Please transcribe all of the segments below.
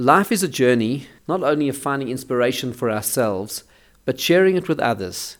Life is a journey, not only of finding inspiration for ourselves, but sharing it with others.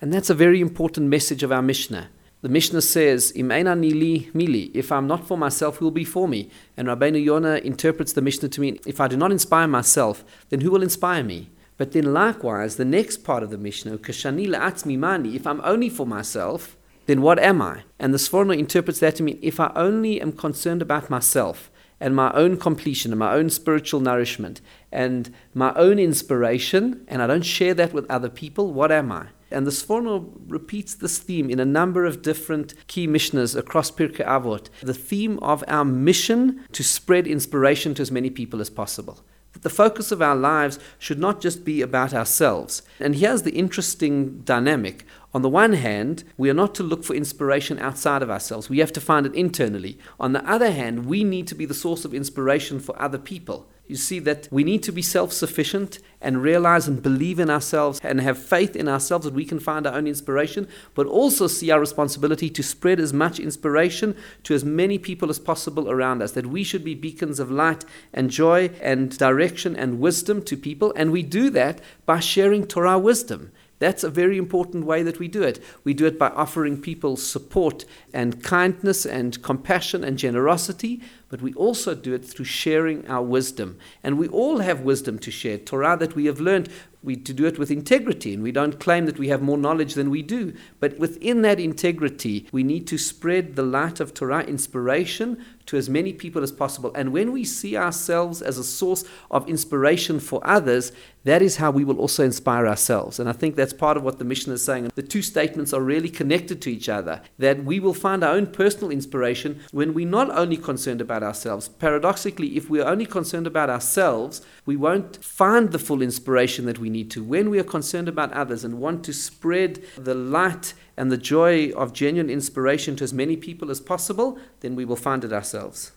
And that's a very important message of our Mishnah. The Mishnah says, Im nili mili, if I'm not for myself, who will be for me? And Rabbeinu Yonah interprets the Mishnah to mean, if I do not inspire myself, then who will inspire me? But then likewise, the next part of the Mishnah, Kashani la'atzmi mani, if I'm only for myself, then what am I? And the Sforno interprets that to mean, if I only am concerned about myself, and my own completion and my own spiritual nourishment and my own inspiration, and I don't share that with other people, what am I? And the Sforno repeats this theme in a number of different key mishnahs across Pirkei Avot. The theme of our mission to spread inspiration to as many people as possible. The focus of our lives should not just be about ourselves. And here's the interesting dynamic. On the one hand, we are not to look for inspiration outside of ourselves. We have to find it internally. On the other hand, we need to be the source of inspiration for other people. You see that we need to be self sufficient and realize and believe in ourselves and have faith in ourselves that we can find our own inspiration, but also see our responsibility to spread as much inspiration to as many people as possible around us. That we should be beacons of light and joy and direction and wisdom to people, and we do that by sharing Torah wisdom. That's a very important way that we do it. We do it by offering people support and kindness and compassion and generosity, but we also do it through sharing our wisdom. And we all have wisdom to share. Torah that we have learned, we to do it with integrity, and we don't claim that we have more knowledge than we do. But within that integrity, we need to spread the light of Torah inspiration to as many people as possible. And when we see ourselves as a source of inspiration for others, that is how we will also inspire ourselves. And I think that's part of what the Mishnah is saying. The two statements are really connected to each other. That we will find our own personal inspiration when we're not only concerned about ourselves. Paradoxically, if we're only concerned about ourselves, we won't find the full inspiration that we need to. When we are concerned about others and want to spread the light and the joy of genuine inspiration to as many people as possible, then we will find it ourselves.